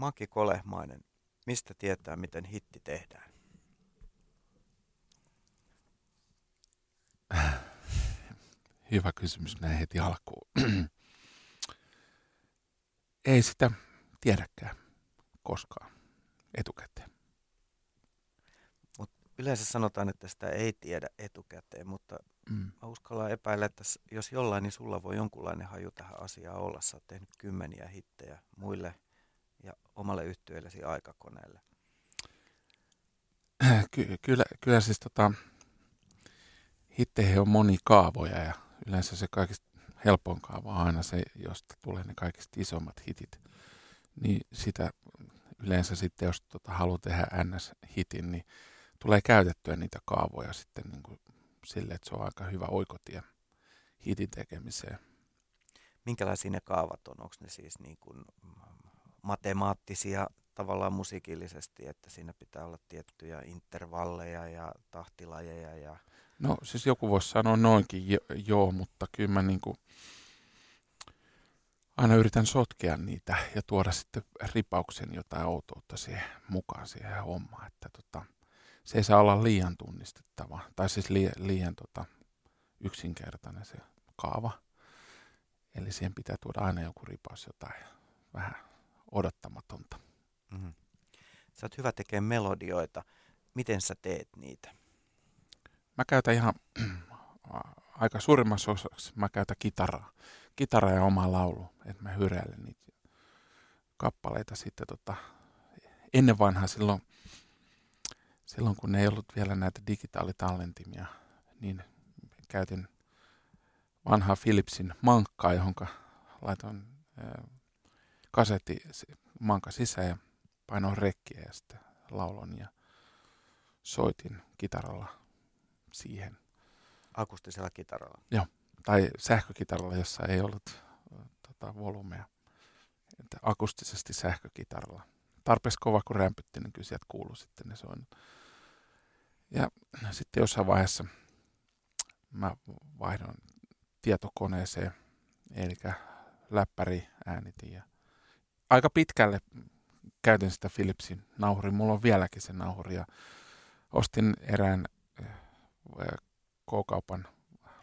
Maki Kolehmainen, mistä tietää, miten hitti tehdään? Hyvä kysymys näin heti alkuun. Ei sitä tiedäkään koskaan etukäteen. Mut yleensä sanotaan, että sitä ei tiedä etukäteen, mutta mm. mä uskallan epäillä, että jos jollain, niin sulla voi jonkunlainen haju tähän asiaan olla. Sä oot tehnyt kymmeniä hittejä muille ja omalle yhtiöillesi aikakoneelle. Ky- kyllä, kyllä siis tota, hitteihin on moni kaavoja ja yleensä se kaikista helpoin kaava on aina se, josta tulee ne kaikista isommat hitit. Niin sitä yleensä sitten, jos tota, haluaa tehdä NS-hitin, niin tulee käytettyä niitä kaavoja sitten niin kuin sille, että se on aika hyvä oikotie hitin tekemiseen. Minkälaisia ne kaavat on? Onko ne siis niin kuin matemaattisia tavallaan musiikillisesti, että siinä pitää olla tiettyjä intervalleja ja tahtilajeja ja No siis joku voisi sanoa noinkin jo, joo, mutta kyllä mä niin kuin aina yritän sotkea niitä ja tuoda sitten ripauksen jotain outoutta siihen mukaan siihen hommaan. Että tota, se ei saa olla liian tunnistettava tai siis liian, liian tota, yksinkertainen se kaava. Eli siihen pitää tuoda aina joku ripaus jotain vähän odottamatonta. Mm-hmm. Sä oot hyvä tekemään melodioita. Miten sä teet niitä? Mä käytän ihan aika suurimmassa osaksi, mä käytän kitaraa. Kitara ja oma laulu, että mä hyräilen niitä kappaleita sitten tota, ennen vanhaa silloin, silloin, kun ei ollut vielä näitä digitaalitallentimia, niin käytin vanhaa Philipsin mankkaa, johon laitoin kasetti manka sisään ja painoin rekkiä ja sitten laulon ja soitin kitaralla siihen. Akustisella kitaralla? Joo, tai sähkökitaralla, jossa ei ollut tota, volumea. Että akustisesti sähkökitaralla. Tarpeeksi kova kun rämpytti, niin kyllä sieltä kuuluu sitten ne soinnut. Ja sitten jossain vaiheessa mä vaihdoin tietokoneeseen, eli läppäri äänitin. Ja aika pitkälle käytin sitä Philipsin nauhuria. Mulla on vieläkin se nauhuri ja ostin erään K-kaupan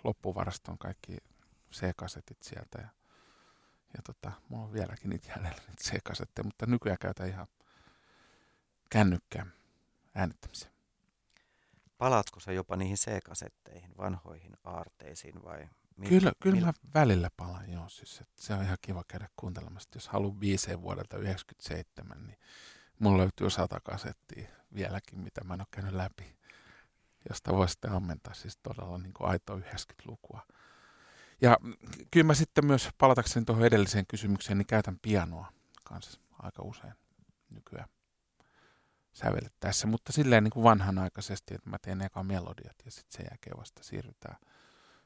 loppuvaraston kaikki C-kasetit sieltä ja, ja tota, mulla on vieläkin niitä jäljellä niitä C-kasetteja, mutta nykyään käytän ihan kännykkään äänittämiseen. Palaatko sä jopa niihin C-kasetteihin, vanhoihin aarteisiin vai? Mil, kyllä, kyllä mil... mä välillä palaan, joo. Siis, että se on ihan kiva käydä kuuntelemassa. Jos haluaa biiseen vuodelta 97, niin mulla löytyy sata kasettia vieläkin, mitä mä en ole käynyt läpi josta voi sitten ammentaa siis todella niin kuin aitoa 90-lukua. Ja kyllä mä sitten myös palatakseni tuohon edelliseen kysymykseen, niin käytän pianoa kanssa aika usein nykyään sävellettäessä, mutta silleen niin kuin vanhanaikaisesti, että mä teen eka melodiat ja sitten sen jälkeen vasta siirrytään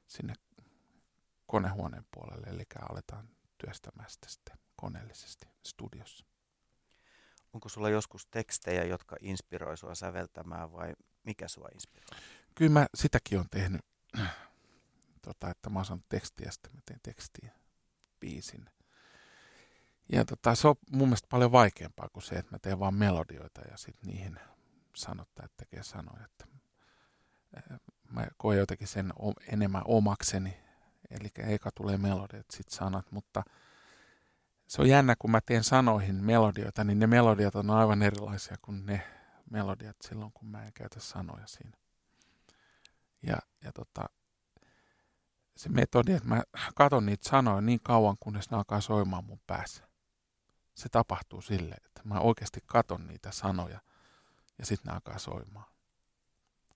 sinne konehuoneen puolelle, eli aletaan työstämään sitä sitten koneellisesti studiossa. Onko sulla joskus tekstejä, jotka inspiroi sua säveltämään vai mikä sua inspiroi? Kyllä mä sitäkin on tehnyt, tota, että mä oon saanut tekstiä sitten mä teen tekstiä biisin. Ja tota, se on mun mielestä paljon vaikeampaa kuin se, että mä teen vaan melodioita ja sitten niihin sanottajat tekee sanoja. Että mä koen jotenkin sen enemmän omakseni, eli eka tulee melodiat, sitten sanat, mutta se on jännä, kun mä teen sanoihin melodioita, niin ne melodiat on aivan erilaisia kuin ne melodiat silloin, kun mä en käytä sanoja siinä. Ja, ja tota, se metodi, että mä katon niitä sanoja niin kauan, kunnes ne alkaa soimaan mun päässä. Se tapahtuu silleen, että mä oikeasti katon niitä sanoja ja sitten ne alkaa soimaan.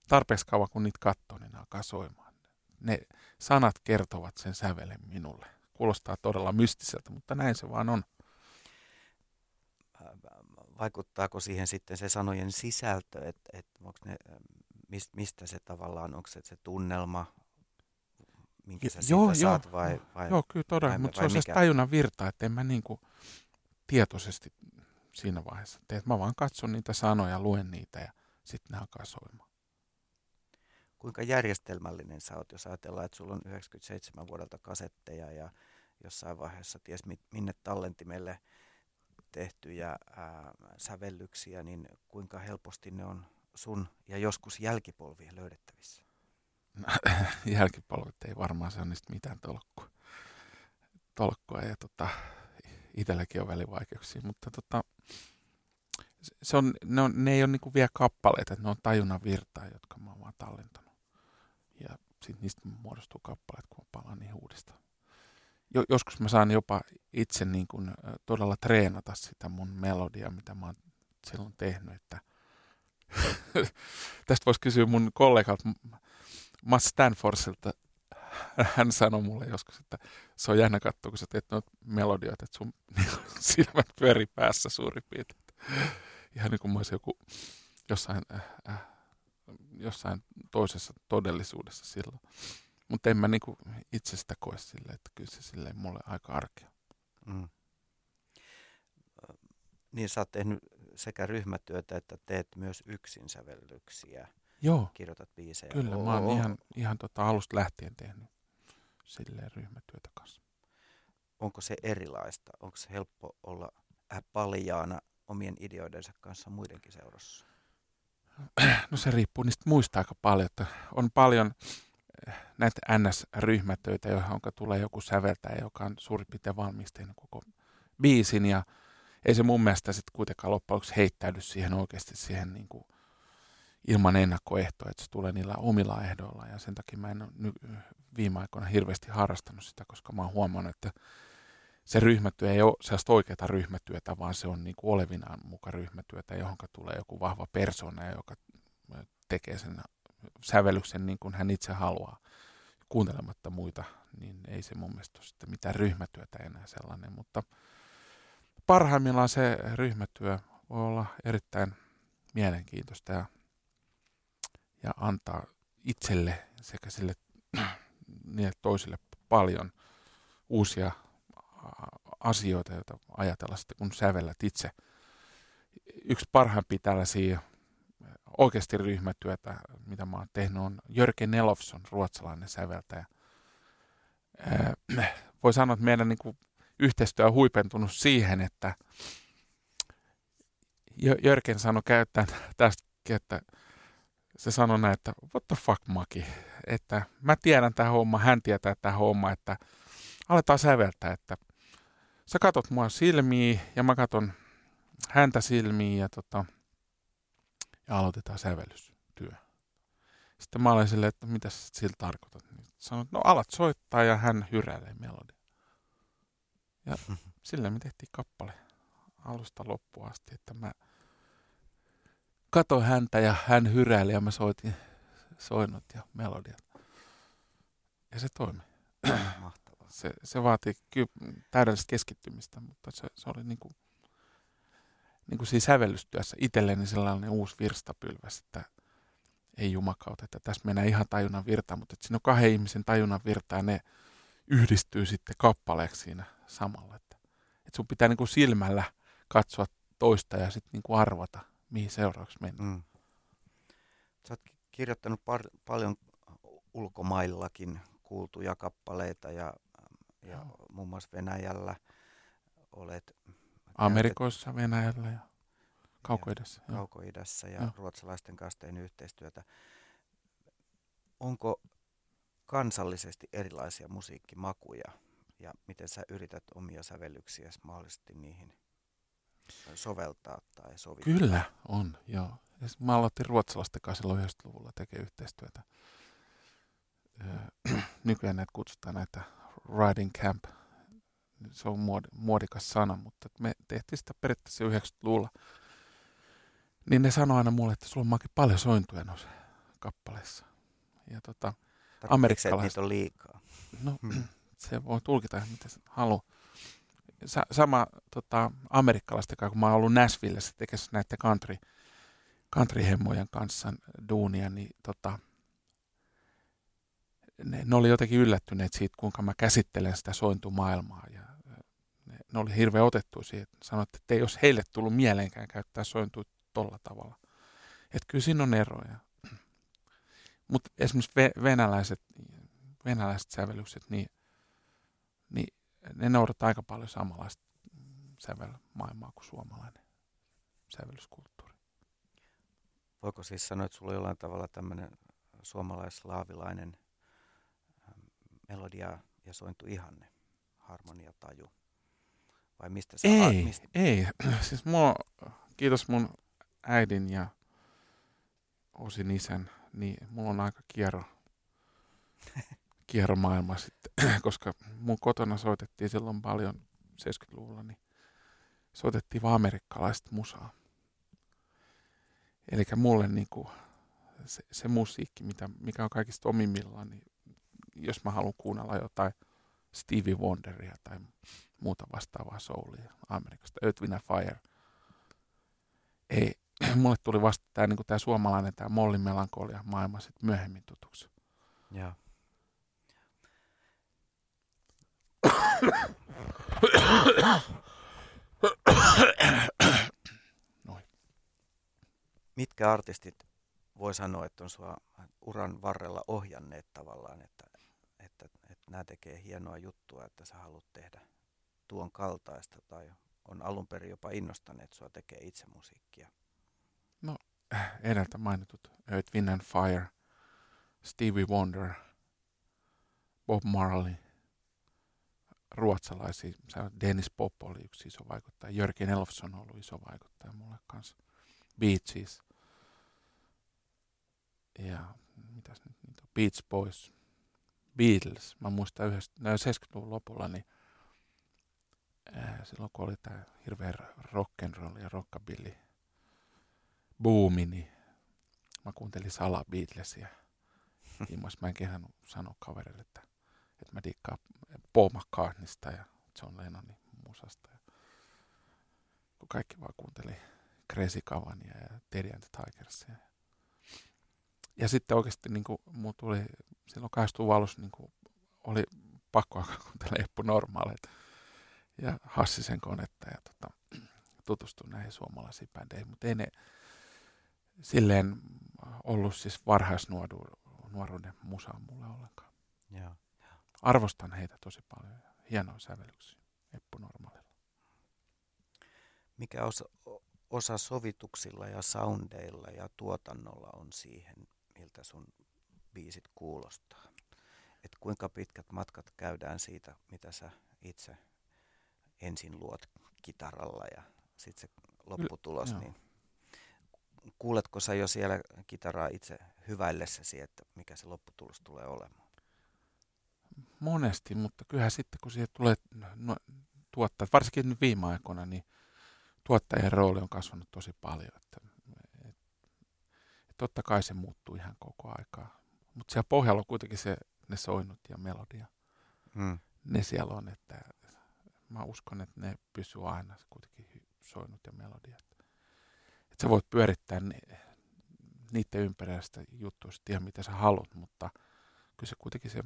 Tarpeeksi kauan, kun niitä katsoo, niin ne alkaa soimaan. Ne sanat kertovat sen sävelen minulle. Kuulostaa todella mystiseltä, mutta näin se vaan on vaikuttaako siihen sitten se sanojen sisältö, että et, onko ne, mistä se tavallaan, onko se se tunnelma, minkä sä joo, siitä joo, saat vai, vai Joo, kyllä todella, mutta se on se tajunnan virta, että en mä niinku tietoisesti siinä vaiheessa tee. Mä vaan katson niitä sanoja, luen niitä ja sitten ne alkaa soimaan. Kuinka järjestelmällinen sä oot, jos ajatellaan, että sulla on 97 vuodelta kasetteja ja jossain vaiheessa ties minne tallentimelle tehtyjä ää, sävellyksiä, niin kuinka helposti ne on sun ja joskus jälkipolvien löydettävissä? jälkipolvet ei varmaan saa niistä mitään tolkkua. tolkkua ja tota, itselläkin on välivaikeuksia, mutta tota, se on, ne, on, ne ei ole niinku vielä kappaleita, että ne on tajunnan virtaa, jotka mä oon vaan tallentanut. Ja sitten niistä muodostuu kappaleet, kun palaan niihin uudestaan. Jo, joskus mä saan jopa itse niin kuin, todella treenata sitä mun melodiaa, mitä mä oon silloin tehnyt. Että Tästä voisi kysyä mun kollegalta Matt Stanfordsilta. Hän sanoi mulle joskus, että se on jännä katsoa, kun sä teet noita melodioita, että sun silmät pyörii päässä suurin piirtein. Ihan niin kuin mä olisin joku jossain, äh, äh, jossain toisessa todellisuudessa silloin. Mutta en mä niinku itse sitä koe silleen, että kyllä se silleen mulle aika arkea. Mm. Niin sä oot tehnyt sekä ryhmätyötä että teet myös yksin sävellyksiä. Joo. Kirjoitat biisejä. Kyllä, mä oon ihan, ihan tota alusta lähtien tehnyt silleen ryhmätyötä kanssa. Onko se erilaista? Onko se helppo olla paljaana omien ideoidensa kanssa muidenkin seurassa? No se riippuu niistä muista aika paljon. Että on paljon eh, näitä NS-ryhmätöitä, johon tulee joku säveltäjä, joka on suurin piirtein valmistunut koko biisin ja ei se mun mielestä sitten kuitenkaan loppujen heittäydy siihen oikeasti siihen niin kuin ilman ennakkoehtoa, että se tulee niillä omilla ehdoilla ja sen takia mä en ole viime aikoina hirveästi harrastanut sitä, koska mä oon huomannut, että se ryhmätyö ei ole sellaista oikeaa ryhmätyötä, vaan se on niin kuin olevinaan muka ryhmätyötä, johon tulee joku vahva persona, joka tekee sen sävellyksen niin kuin hän itse haluaa. Kuuntelematta muita, niin ei se mun mielestä ole sitten mitään ryhmätyötä enää sellainen, mutta parhaimmillaan se ryhmätyö voi olla erittäin mielenkiintoista ja, ja antaa itselle sekä sille niille toisille paljon uusia asioita, joita ajatella sitten, kun sävellät itse. Yksi parhaimpia tällaisia oikeasti ryhmätyötä, mitä mä oon tehnyt, on Jörgen Nelofsson, ruotsalainen säveltäjä. Voi sanoa, että meidän niin kuin, yhteistyö on huipentunut siihen, että Jörgen sanoi käyttäen tästäkin, että se sanoi näin, että what the fuck Maki, että mä tiedän tämä homma, hän tietää tämä homma, että aletaan säveltää, että sä katot mua silmiin ja mä katon häntä silmiin ja, tota, ja aloitetaan sävellystyö. Sitten mä olin silleen, että mitä sä sillä tarkoitat? Sanoin, että no alat soittaa ja hän hyräilee melodia. Ja sillä me tehtiin kappale alusta loppuun asti, että mä katoin häntä ja hän hyräili ja mä soitin soinut ja melodiat. Ja se toimi. Mahtavaa. Se, se vaati kyllä täydellistä keskittymistä, mutta se, se oli niin kuin, niin kuin siinä sävellystyössä itselleni sellainen uusi virstapylväs, että ei jumakautta, että tässä menee ihan tajunnan virta, mutta että siinä on kahden ihmisen tajunnan virta ja ne yhdistyy sitten kappaleeksi siinä samalla. Että, että sun pitää niin kuin silmällä katsoa toista ja sitten niin kuin arvata, mihin seuraavaksi mennään. Mm. Sä oot kirjoittanut par- paljon ulkomaillakin kuultuja kappaleita ja, ja muun muassa Venäjällä olet... Amerikoissa, käytet... Venäjällä ja Kaukoidässä. Ja, kaukoidässä ja, ja ruotsalaisten kanssa tein yhteistyötä. Onko kansallisesti erilaisia musiikkimakuja ja miten sä yrität omia sävellyksiä mahdollisesti niihin soveltaa tai sovittaa? Kyllä on, joo. Ja mä aloitin ruotsalaisten kanssa silloin 90-luvulla tekee yhteistyötä. Nykyään näitä kutsutaan näitä riding camp. Se on muod- muodikas sana, mutta me tehtiin sitä periaatteessa 90-luvulla. Niin ne sanoi aina mulle, että sulla on paljon sointuja noissa kappaleissa. Ja tota, amerikkalaiset... on liikaa? No, hmm. se voi tulkita mitä se haluaa. Sa- sama tota, amerikkalaisten kanssa, kun mä oon ollut Nashvillessä tekemässä näiden country, country-hemmojen kanssa duunia, niin tota, ne, ne, oli jotenkin yllättyneet siitä, kuinka mä käsittelen sitä sointumaailmaa. Ja ne, ne oli hirveän otettu siihen. Sanoivat, että ei jos heille tullut mieleenkään käyttää sointua tolla tavalla. Että kyllä siinä on eroja. Mutta esimerkiksi venäläiset, venäläiset sävellykset, niin, niin ne noudattaa aika paljon samanlaista sävelmaailmaa kuin suomalainen sävellyskulttuuri. Voiko siis sanoa, että sulla on jollain tavalla tämmöinen suomalaislaavilainen melodia ja sointu ihanne, harmoniataju? Vai mistä sä... Ei, a, mistä? ei. Siis mua, kiitos mun äidin ja osin isän, niin mulla on aika kierro, kierro maailma sitten, koska mun kotona soitettiin silloin paljon 70-luvulla, niin soitettiin vaan amerikkalaista musaa. Eli mulle niin kuin se, se musiikki, mitä, mikä on kaikista omimmillaan, niin jos mä haluan kuunnella jotain Stevie Wonderia tai muuta vastaavaa soulia Amerikasta, Earth, Wind Fire, ei, mulle tuli vasta tämä niin tää suomalainen, tämä Mollin melankolia maailma sitten myöhemmin tutuksi. Joo. Noin. Mitkä artistit voi sanoa, että on sua uran varrella ohjanneet tavallaan, että, että, nämä tekee hienoa juttua, että sä haluat tehdä tuon kaltaista tai on alun perin jopa innostaneet sua tekee itse musiikkia? No, edeltä mainitut Earth, Wind and Fire, Stevie Wonder, Bob Marley, ruotsalaisia, Dennis Pop oli yksi iso vaikuttaja, Jörgen Elfson on ollut iso vaikuttaja mulle kanssa, Beaches, ja mitäs nyt niitä Beach Boys, Beatles, mä muistan yhdessä, no 70-luvun lopulla, niin silloin kun oli tämä hirveä rock'n'roll ja rockabilly boomi, niin mä kuuntelin salaa Beatlesia. Immas mä en kehannut sanoa kaverille, että, että mä dikkaan Paul McCartneysta ja John Lennonin musasta. Ja kun kaikki vaan kuunteli Crazy Cavania ja Teddy and the Tigersia. Ja sitten oikeasti niin kuin, tuli silloin 80 alussa niin kuin, oli pakko alkaa kuuntelemaan Eppu Normaaleita ja Hassisen konetta ja tota, tutustua näihin suomalaisiin bändeihin, mutta ei ne silleen ollut siis varhaisnuoruuden musaa mulle ollenkaan. Joo. Arvostan heitä tosi paljon. Hienoa sävellyksiä Eppu Normaalilla. Mikä osa, osa sovituksilla ja soundeilla ja tuotannolla on siihen, miltä sun biisit kuulostaa? Et kuinka pitkät matkat käydään siitä, mitä sä itse ensin luot kitaralla ja sitten se lopputulos, Kyllä, niin kuuletko sä jo siellä kitaraa itse hyväillessäsi, että mikä se lopputulos tulee olemaan? Monesti, mutta kyllähän sitten kun siihen tulee no, tuottaa, varsinkin nyt viime aikoina, niin tuottajien rooli on kasvanut tosi paljon. Että, et, et totta kai se muuttuu ihan koko aikaa. Mutta siellä pohjalla on kuitenkin se, ne soinut ja melodia. Hmm. Ne siellä on, että mä uskon, että ne pysyy aina kuitenkin soinut ja melodiat. Että sä voit pyörittää ni, niiden ympäristä juttuista ihan mitä sä haluat, mutta kyllä se kuitenkin se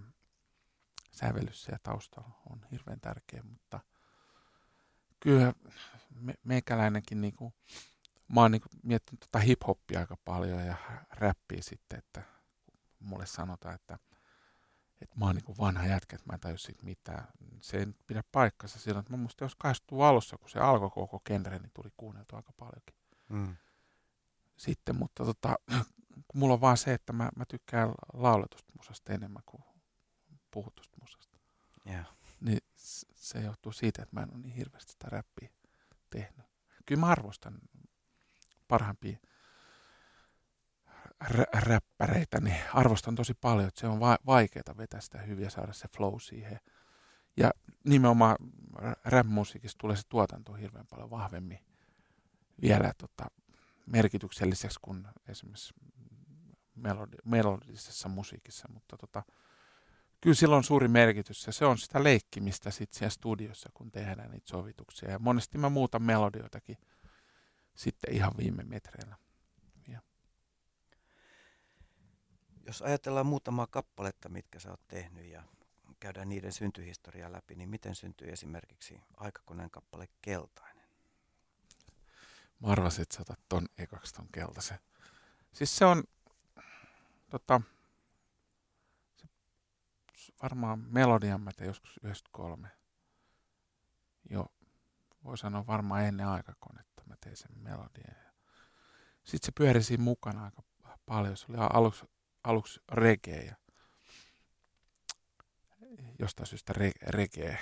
sävellys siellä taustalla on hirveän tärkeä, mutta kyllä me, meikäläinenkin niinku, mä oon niinku miettinyt tota hip-hoppia aika paljon ja räppiä sitten, että mulle sanotaan, että että mä oon niin vanha jätkä, että mä en tajua siitä mitään. Se ei pidä paikkansa silloin, että mä muistan, jos 80 alussa, kun se alkoi koko genre, niin tuli kuunneltu aika paljonkin. Mm. Sitten, mutta tota, kun mulla on vaan se, että mä, mä tykkään lauletusta musasta enemmän kuin puhutusta musasta. Yeah. Niin se johtuu siitä, että mä en ole niin hirveästi sitä räppiä tehnyt. Kyllä mä arvostan parhaimpia rä- räppäreitä, niin arvostan tosi paljon, että se on va- vaikeaa vetää sitä hyviä saada se flow siihen. Ja nimenomaan rap-musiikissa tulee se tuotanto hirveän paljon vahvemmin vielä tota, merkitykselliseksi kuin esimerkiksi melodi- melodisessa musiikissa, mutta tota, kyllä sillä on suuri merkitys ja se on sitä leikkimistä sitten siellä studiossa, kun tehdään niitä sovituksia. Ja monesti mä muutan melodioitakin sitten ihan viime metreillä. Jos ajatellaan muutamaa kappaletta, mitkä sä oot tehnyt ja käydään niiden syntyhistoriaa läpi, niin miten syntyi esimerkiksi aikakoneen kappale Keltainen? Mä arvasin, että sä otat ton ekaksi ton keltaisen. Siis se on tota, se, varmaan melodian mä tein joskus 93. Jo voi sanoa varmaan ennen aikakonetta mä tein sen melodian. Sitten se pyöri siinä mukana aika paljon. Se oli aluksi, aluksi reggae ja jostain syystä re, reggae.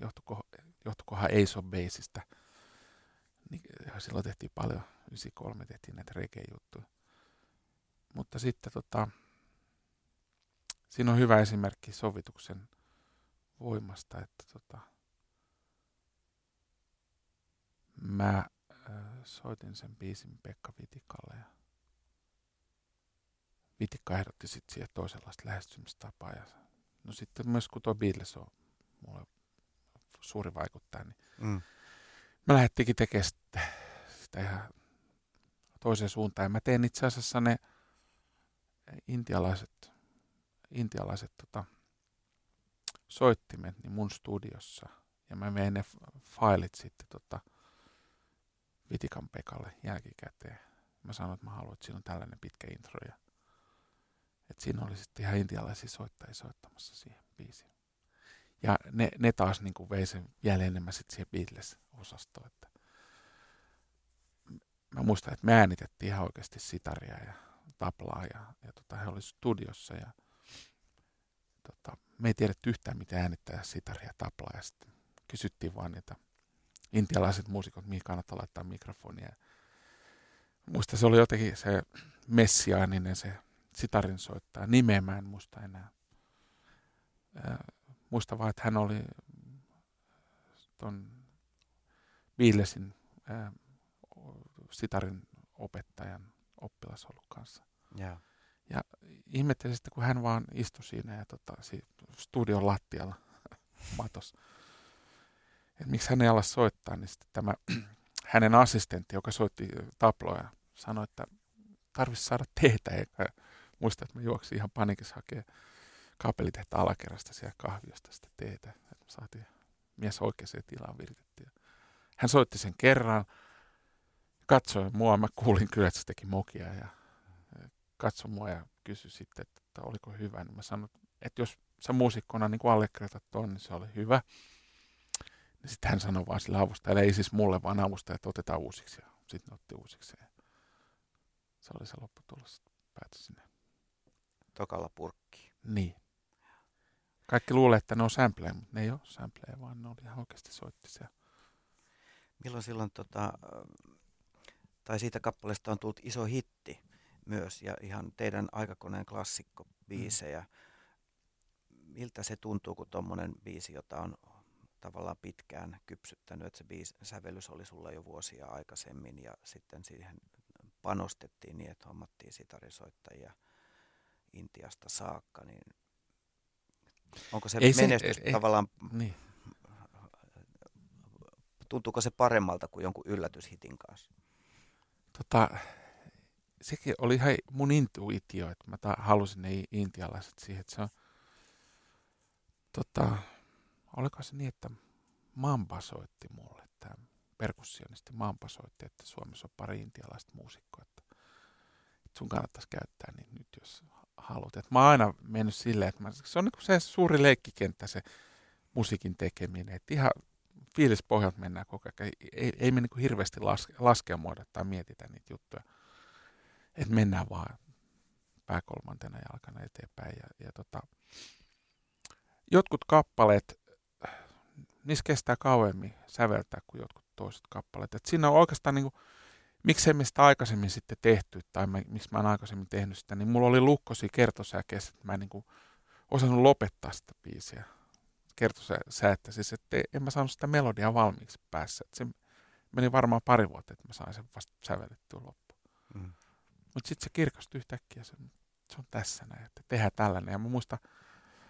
Johtuko, johtukohan Ace of Baseista. Niin, silloin tehtiin paljon, 93 tehtiin näitä reggae-juttuja. Mutta sitten tota, siinä on hyvä esimerkki sovituksen voimasta, että tota, mä äh, soitin sen biisin Pekka Vitikalle ja Vitikka ehdotti sitten siihen toisenlaista lähestymistapaa. Ja, no sitten myös kun tuo Beatles on mulle suuri vaikuttaja, niin mm. mä lähdettikin tekemään sitä, sitä ihan toiseen suuntaan. Ja mä teen itse asiassa ne intialaiset, intialaiset tota, soittimet niin mun studiossa. Ja mä vein ne failit sitten tota, Vitikan Pekalle jälkikäteen. Mä sanoin, että mä haluan, että siinä on tällainen pitkä intro. Ja, että siinä oli sitten ihan intialaisia soittajia soittamassa siihen biisiin. Ja ne, ne taas niin kuin vei sen vielä enemmän sitten siihen Beatles-osastoon. Että mä muistan, että me äänitettiin ihan oikeasti sitaria ja taplaa ja, ja tota, he oli studiossa ja tota, me ei tiedetty yhtään mitä äänittää sitaria ja taplaa ja sitten kysyttiin vaan niitä intialaiset muusikot, mihin kannattaa laittaa mikrofonia. Muista se oli jotenkin se messiaaninen se sitarin soittaja, nimeä mä en muista enää. muista vaan, että hän oli ton Beatlesin sitarin opettajan oppilas ollut kanssa. Yeah. Ja ihmettelin sitten, kun hän vaan istui siinä ja tota, studion lattialla matos. että miksi hän ei ala soittaa, niin sitten tämä hänen assistentti, joka soitti taploja, sanoi, että tarvitsisi saada teetä. Muista, että mä juoksin ihan panikissa hakea kaapelitehtä alakerrasta siellä kahviosta sitä teetä. Että saatiin mies oikeaan tilaan viritettyä. Hän soitti sen kerran, katsoi mua, mä kuulin kyllä, että se teki mokia ja katsoi mua ja kysyi sitten, että, oliko hyvä. Niin mä sanoin, että jos sä muusikkona niin allekirjoitat ton, niin se oli hyvä. Niin sitten hän sanoi vaan sille avustajalle, ei siis mulle, vaan avustajalle, että otetaan uusiksi. Ja sitten ne otti uusiksi. Ja se oli se lopputulos, päätyi sinne. Tokalla purkki. Niin. Kaikki luulee, että ne on sampleja, mutta ne ei ole sampleja, vaan ne oli ihan oikeasti soittisia. Milloin silloin tota, tai siitä kappaleesta on tullut iso hitti myös ja ihan teidän aikakoneen klassikko biisejä. Mm. Miltä se tuntuu, kun tuommoinen biisi, jota on tavallaan pitkään kypsyttänyt, että se biisi, sävellys oli sulla jo vuosia aikaisemmin ja sitten siihen panostettiin niin, että hommattiin sitarisoittajia Intiasta saakka, niin onko se ei menestys se, tavallaan, niin. tuntuuko se paremmalta kuin jonkun yllätyshitin kanssa? tota, sekin oli ihan mun intuitio, että mä ta- halusin ne intialaiset siihen, että se on, tota, oliko se niin, että Mamba soitti mulle, tämä perkussionisti Mamba soitti, että Suomessa on pari intialaista muusikkoa, että, että sun kannattaisi käyttää niin nyt, jos haluat. Et mä oon aina mennyt silleen, että mä, se on niin se suuri leikkikenttä se musiikin tekeminen, että ihan fiilispohjalta mennään koko ajan. Ei, ei me niin hirveästi laske, laskelmoida tai mietitä niitä juttuja. Että mennään vaan pääkolmantena jalkana eteenpäin. Ja, ja tota, jotkut kappaleet, niissä kestää kauemmin säveltää kuin jotkut toiset kappaleet. Et siinä on oikeastaan niin kuin, miksei me sitä aikaisemmin sitten tehty, tai mä, miksi mä en aikaisemmin tehnyt sitä, niin mulla oli lukkosi kertosäkeessä, että mä en niin kuin osannut lopettaa sitä biisiä kertoi se, se että, siis, että en mä saanut sitä melodiaa valmiiksi päässä. Että se meni varmaan pari vuotta, että mä sain sen vasta sävellettyä loppuun. Mm. Mutta sitten se kirkastui yhtäkkiä, se, se on tässä näin, että tehdään tällainen. Ja mä muistan,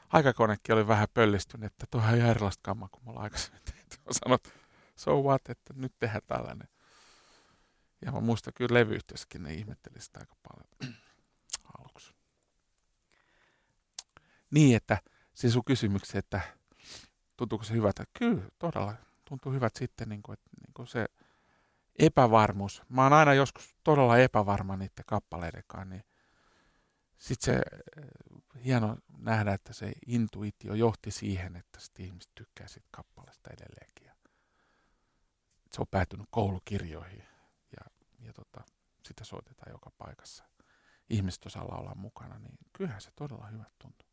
aikakonekin oli vähän pöllistynyt, että tuo on ihan erilaista kammaa kuin mulla aikaisemmin tehty. Mä sanoin, so what, että nyt tehdään tällainen. Ja mä muistan kyllä levyyhtiössäkin ne ihmetteli sitä aika paljon aluksi. Niin, että siis sun kysymykseen, että tuntuuko se hyvältä? Kyllä, todella tuntuu hyvät sitten niin kuin, että, niin kuin se epävarmuus. Mä oon aina joskus todella epävarma niiden kanssa, niin sitten se eh, hieno nähdä, että se intuitio johti siihen, että sitten ihmiset tykkää siitä kappaleesta edelleenkin. se on päätynyt koulukirjoihin tota, sitä soitetaan joka paikassa. Ihmiset osalla olla mukana, niin kyllähän se todella hyvä tuntuu.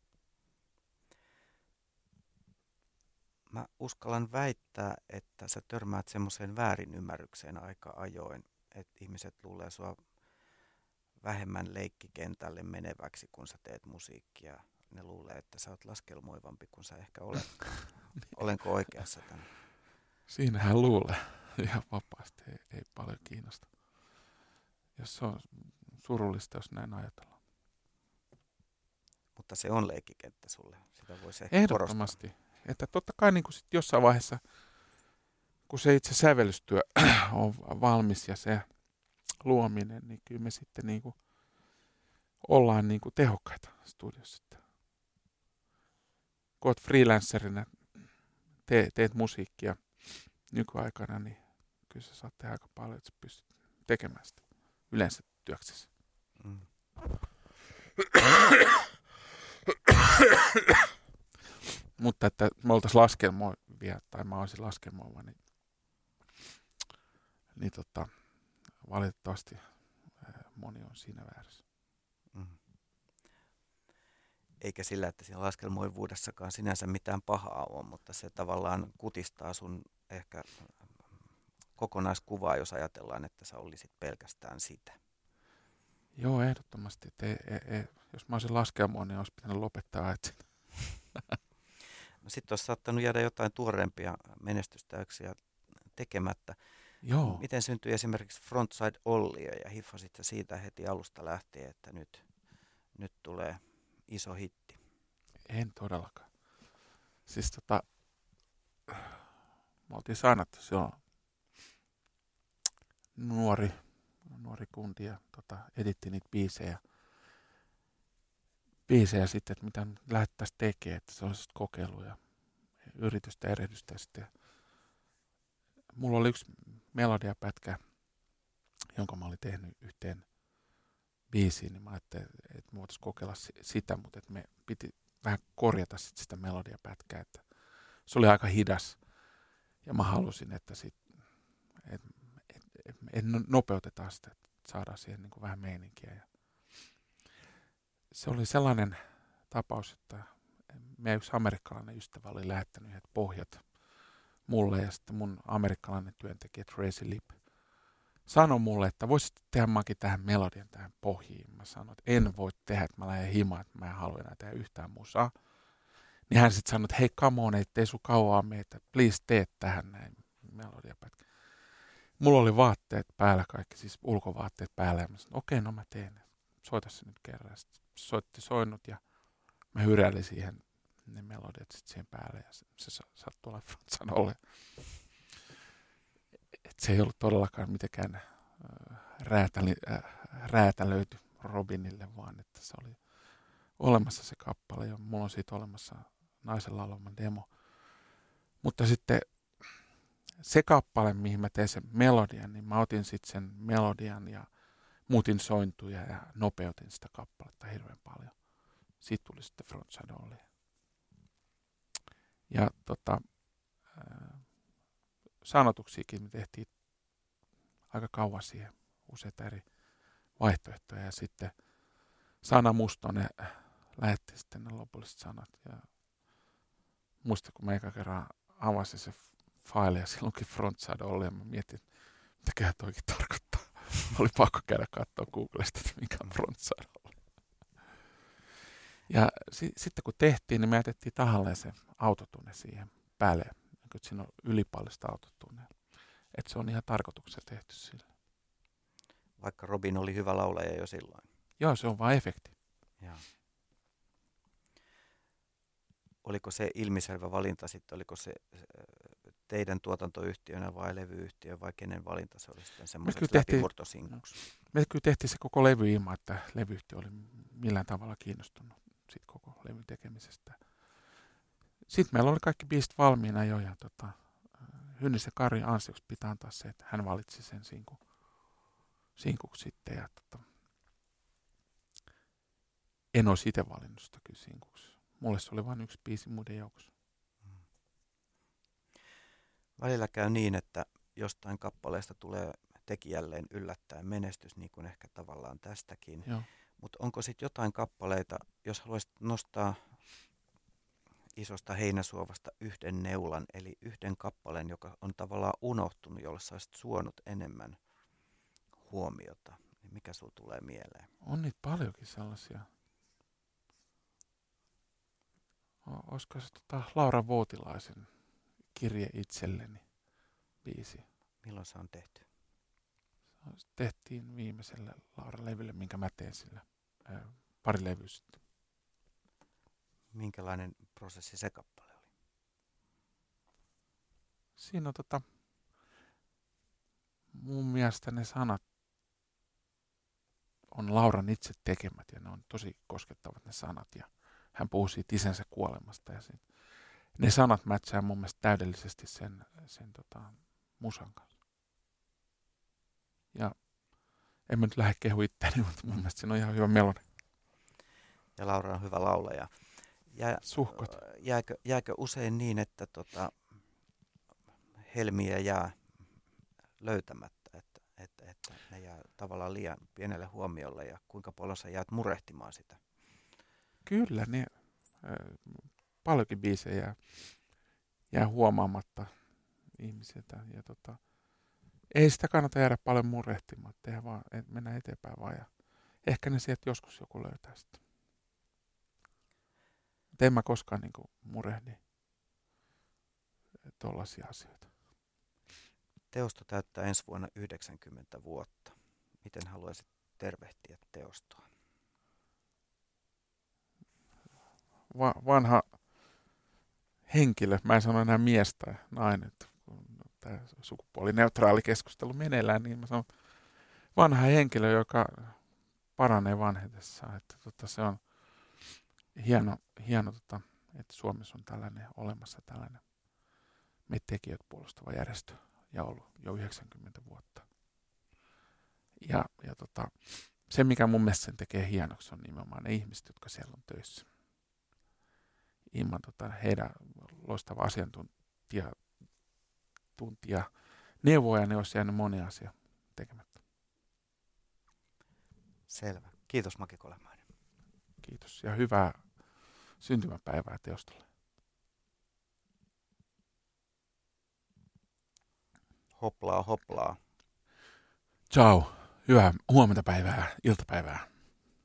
Mä uskallan väittää, että sä törmäät semmoiseen väärinymmärrykseen aika ajoin, että ihmiset luulee sua vähemmän leikkikentälle meneväksi, kun sä teet musiikkia. Ne luulee, että sä oot laskelmoivampi kuin sä ehkä olet. Olenko oikeassa tämän? Siinähän luulee ihan vapaasti, ei, ei paljon kiinnosta. Jos se on surullista, jos näin ajatellaan. Mutta se on leikkikenttä sulle, sitä voisi ehkä Ehdottomasti. Korostaa. Että totta kai niin kuin sit jossain vaiheessa, kun se itse sävellystyö on valmis ja se luominen, niin kyllä me sitten niin kuin ollaan niin kuin tehokkaita studiossa. Kun olet freelancerina, te, teet musiikkia nykyaikana, niin kyllä sä saat tehdä aika paljon, että sä pystyt tekemään sitä yleensä työksesi. Mm. Mutta että me oltaisiin laskelmoivia, tai mä olisin laskelmoiva, niin, niin tota, valitettavasti moni on siinä väärässä. Mm. Eikä sillä, että siinä laskelmoivuudessakaan sinänsä mitään pahaa ole, mutta se tavallaan kutistaa sun ehkä kokonaiskuvaa, jos ajatellaan, että sä olisit pelkästään sitä. Joo, ehdottomasti. Et ei, ei, jos mä olisin laskelmoa, niin olisi pitänyt lopettaa etsin. no sitten olisi saattanut jäädä jotain tuorempia menestystäyksiä tekemättä. Joo. Miten syntyi esimerkiksi Frontside Ollia ja hiffasit siitä heti alusta lähtien, että nyt, nyt tulee iso hitti? En todellakaan. Siis tota, me oltiin saanattu silloin nuori, nuori kundi ja tota, editti niitä biisejä. Biisejä sitten, että mitä lähdettäisiin tekemään, että se on kokeiluja, ja yritystä, erehdystä. Sitten. Mulla oli yksi melodiapätkä, jonka mä olin tehnyt yhteen biisiin, niin mä ajattelin, että me voitaisiin kokeilla sitä, mutta että me piti vähän korjata sit sitä melodiapätkää, että se oli aika hidas. Ja mä halusin, että, sit, et, et, et nopeutetaan sitä, että saadaan siihen niin kuin vähän meininkiä. Ja se oli sellainen tapaus, että meidän yksi amerikkalainen ystävä oli lähettänyt yhdet pohjat mulle ja sitten mun amerikkalainen työntekijä Tracy Lip sanoi mulle, että voisit tehdä Maki tähän melodian tähän pohjiin. Mä sanoin, että en voi tehdä, että mä lähden himaan, että mä en halua enää tehdä yhtään musaa. Niin hän sitten sanoi, että hei come on, ettei sun kauaa meitä, please tee tähän näin melodiapätkä. Mulla oli vaatteet päällä kaikki, siis ulkovaatteet päällä ja mä sanoin, okei, okay, no mä teen. Soita se nyt kerran. Sitten soitti soinut ja mä hyräilin siihen ne melodiat sitten siihen päälle ja se, se sattui olla sanolle. Et se ei ollut todellakaan mitenkään äh, äh, räätälöity Robinille, vaan että se oli olemassa se kappale ja mulla on siitä olemassa naisen laulama demo. Mutta sitten se kappale, mihin mä tein sen melodian, niin mä otin sitten sen melodian ja muutin sointuja ja nopeutin sitä kappaletta hirveän paljon. Siitä tuli sitten Frontside Only. Ja tota, sanotuksiakin me tehtiin aika kauan siihen useita eri vaihtoehtoja. Ja sitten Sana Mustonen lähetti sitten ne lopulliset sanat. Ja muista, kun mä eka kerran avasin se faili ja silloinkin frontside oli ja mä mietin, mitäköhän toikin tarkoittaa. Oli pakko käydä katsoa Googlesta, että mikä on frontside oli. Ja si- sitten kun tehtiin, niin me jätettiin tahalleen se autotunne siihen päälle. Että siinä on ylipallista autotunne. Että se on ihan tarkoituksella tehty sillä. Vaikka Robin oli hyvä laulaja jo silloin. Joo, se on vain efekti. Joo. Oliko se ilmiselvä valinta sitten, oliko se teidän tuotantoyhtiönä vai levyyhtiö vai kenen valinta se oli sitten semmoiseksi läpimurtosinkuksi? Me kyllä tehtiin se koko levy ilman, että levyyhtiö oli millään tavalla kiinnostunut sit koko levyn tekemisestä. Sitten meillä oli kaikki biisit valmiina jo ja tota, Hynnis ja Kari ansioksi pitää antaa se, että hän valitsi sen sinku, sinkuksi sitten. Ja tota, en olisi itse valinnut sitä kyllä sinkuksi. Mulle se oli vain yksi biisi muiden joukossa. Välillä käy niin, että jostain kappaleesta tulee tekijälleen yllättäen menestys, niin kuin ehkä tavallaan tästäkin. Mutta onko sitten jotain kappaleita, jos haluaisit nostaa isosta heinäsuovasta yhden neulan, eli yhden kappaleen, joka on tavallaan unohtunut, jolla sä olisit suonut enemmän huomiota, niin mikä sulla tulee mieleen? On niitä paljonkin sellaisia. Olisiko se tota Laura Vuotilaisen kirje itselleni biisi? Milloin se on tehty? Se tehtiin viimeiselle Laura-levylle, minkä mä teen sillä. pari levyä sitten. Minkälainen prosessi se kappale oli? Siinä on tota, mun mielestä ne sanat on Lauran itse tekemät ja ne on tosi koskettavat ne sanat ja hän puhuu siitä isänsä kuolemasta ja siitä, ne sanat mätsää mun mielestä täydellisesti sen, sen tota, musan kanssa. Ja en mä nyt lähde kehu itseäni, mutta mun mielestä siinä on ihan hyvä melodi. Ja Laura on hyvä laulaja. Jää, Suhkot. Jääkö, jääkö usein niin, että tota, helmiä jää löytämättä, että, että, että ne jää tavallaan liian pienelle huomiolle ja kuinka paljon sä jäät murehtimaan sitä? Kyllä, ne, paljonkin biisejä jää, jää huomaamatta ihmisiltä. Ja tota, ei sitä kannata jäädä paljon murehtimaan, tehdä vaan, et mennä eteenpäin vaan. Ja ehkä ne sieltä joskus joku löytää sitä. Mutta en mä koskaan niin murehdi tuollaisia asioita. Teosto täyttää ensi vuonna 90 vuotta. Miten haluaisit tervehtiä teostoa? Va- vanha henkilö, mä en sano enää mies tai nainen, tämä sukupuolineutraali keskustelu meneillään, niin mä sanon vanha henkilö, joka paranee vanhetessaan. Että tota, se on hieno, hieno tota, että Suomessa on tällainen olemassa tällainen meitä tekijät puolustava järjestö ja ollut jo 90 vuotta. Ja, ja tota, se, mikä mun mielestä sen tekee hienoksi, on nimenomaan ne ihmiset, jotka siellä on töissä. Ilman tota, heidän loistava asiantuntija tuntia neuvoja, ne olisi jäänyt moni asia tekemättä. Selvä. Kiitos Maki Kolemainen. Kiitos ja hyvää syntymäpäivää teostolle. Hoplaa, hoplaa. Ciao. Hyvää huomenta päivää, iltapäivää.